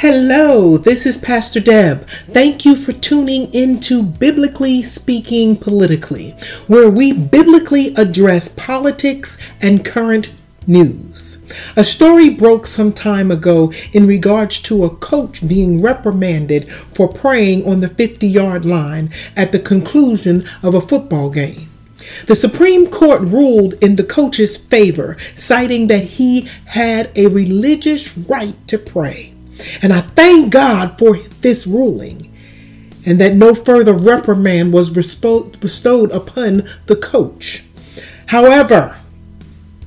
Hello, this is Pastor Deb. Thank you for tuning into Biblically Speaking Politically, where we biblically address politics and current news. A story broke some time ago in regards to a coach being reprimanded for praying on the 50 yard line at the conclusion of a football game. The Supreme Court ruled in the coach's favor, citing that he had a religious right to pray. And I thank God for this ruling and that no further reprimand was bestowed upon the coach. However,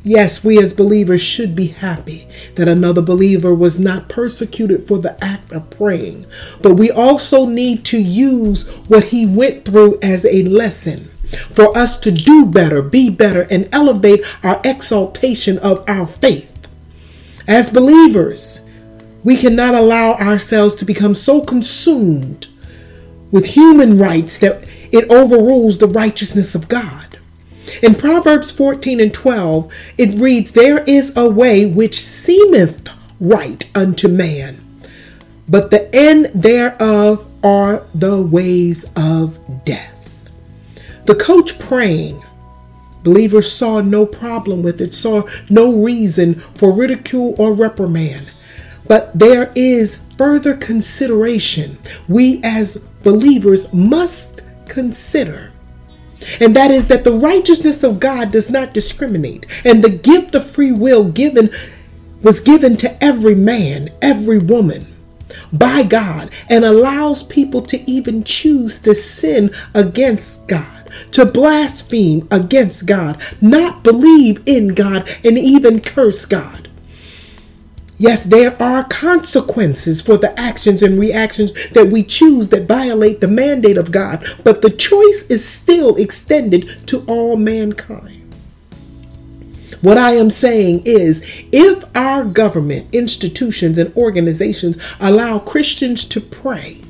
yes, we as believers should be happy that another believer was not persecuted for the act of praying, but we also need to use what he went through as a lesson for us to do better, be better, and elevate our exaltation of our faith. As believers, we cannot allow ourselves to become so consumed with human rights that it overrules the righteousness of God. In Proverbs 14 and 12, it reads, There is a way which seemeth right unto man, but the end thereof are the ways of death. The coach praying, believers saw no problem with it, saw no reason for ridicule or reprimand. But there is further consideration we as believers must consider. And that is that the righteousness of God does not discriminate. And the gift of free will given was given to every man, every woman by God, and allows people to even choose to sin against God, to blaspheme against God, not believe in God, and even curse God. Yes, there are consequences for the actions and reactions that we choose that violate the mandate of God, but the choice is still extended to all mankind. What I am saying is if our government, institutions, and organizations allow Christians to pray,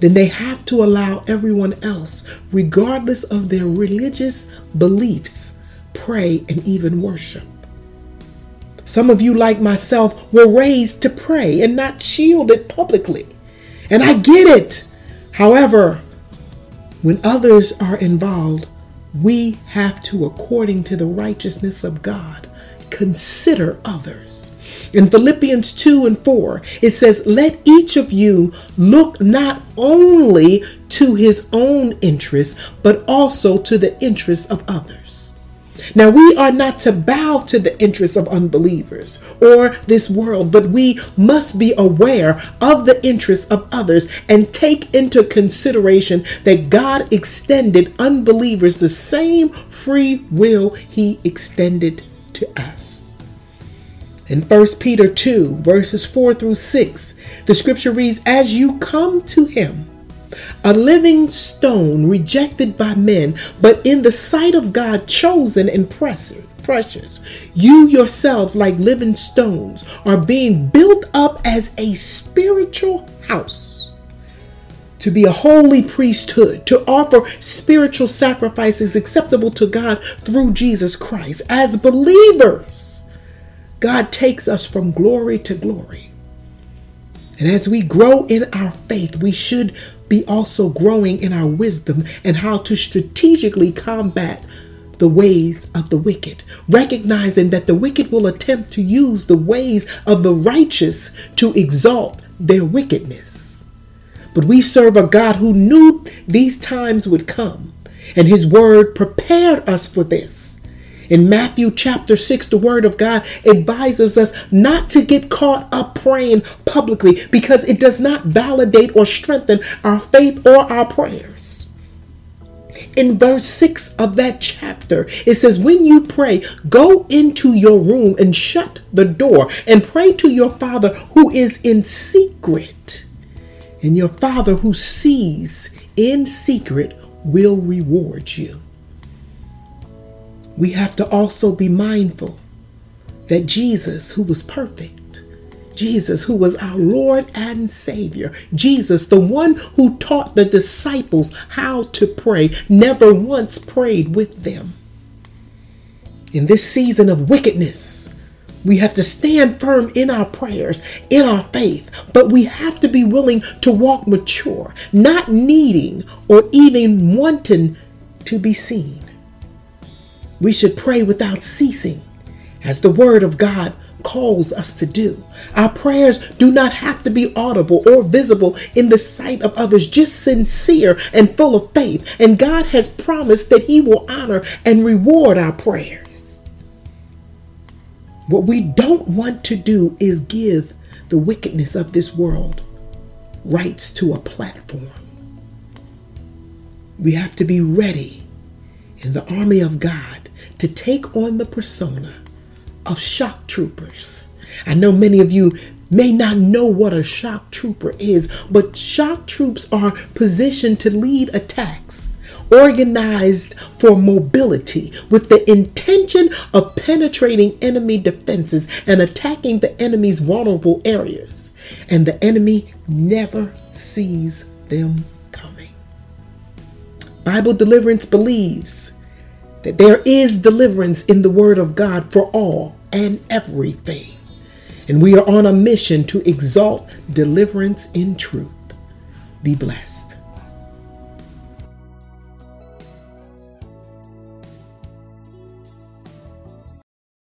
then they have to allow everyone else, regardless of their religious beliefs, pray and even worship. Some of you, like myself, were raised to pray and not shielded publicly. And I get it. However, when others are involved, we have to, according to the righteousness of God, consider others. In Philippians 2 and 4, it says, Let each of you look not only to his own interests, but also to the interests of others. Now, we are not to bow to the interests of unbelievers or this world, but we must be aware of the interests of others and take into consideration that God extended unbelievers the same free will He extended to us. In 1 Peter 2, verses 4 through 6, the scripture reads, As you come to Him, a living stone rejected by men, but in the sight of God chosen and precious. You yourselves, like living stones, are being built up as a spiritual house to be a holy priesthood, to offer spiritual sacrifices acceptable to God through Jesus Christ. As believers, God takes us from glory to glory. And as we grow in our faith, we should be also growing in our wisdom and how to strategically combat the ways of the wicked, recognizing that the wicked will attempt to use the ways of the righteous to exalt their wickedness. But we serve a God who knew these times would come, and his word prepared us for this. In Matthew chapter 6, the word of God advises us not to get caught up praying publicly because it does not validate or strengthen our faith or our prayers. In verse 6 of that chapter, it says, When you pray, go into your room and shut the door and pray to your Father who is in secret. And your Father who sees in secret will reward you we have to also be mindful that Jesus, who was perfect, Jesus, who was our Lord and Savior, Jesus, the one who taught the disciples how to pray, never once prayed with them. In this season of wickedness, We have to stand firm in our prayers, in our faith, but we have to be willing to walk mature, not needing or even wanting to be seen. We should pray without ceasing, as the Word of God calls us to do. Our prayers do not have to be audible or visible in the sight of others, just sincere and full of faith. And God has promised that He will honor and reward our prayers. What we don't want to do is give the wickedness of this world rights to a platform. We have to be ready in the army of God to take on the persona of shock troopers. I know many of you may not know what a shock trooper is, but shock troops are positioned to lead attacks organized for mobility with the intention of penetrating enemy defenses and attacking the enemy's vulnerable areas. And the enemy never sees them coming. Bible deliverance believes that there is deliverance in the Word of God for all and everything. And we are on a mission to exalt deliverance in truth. Be blessed.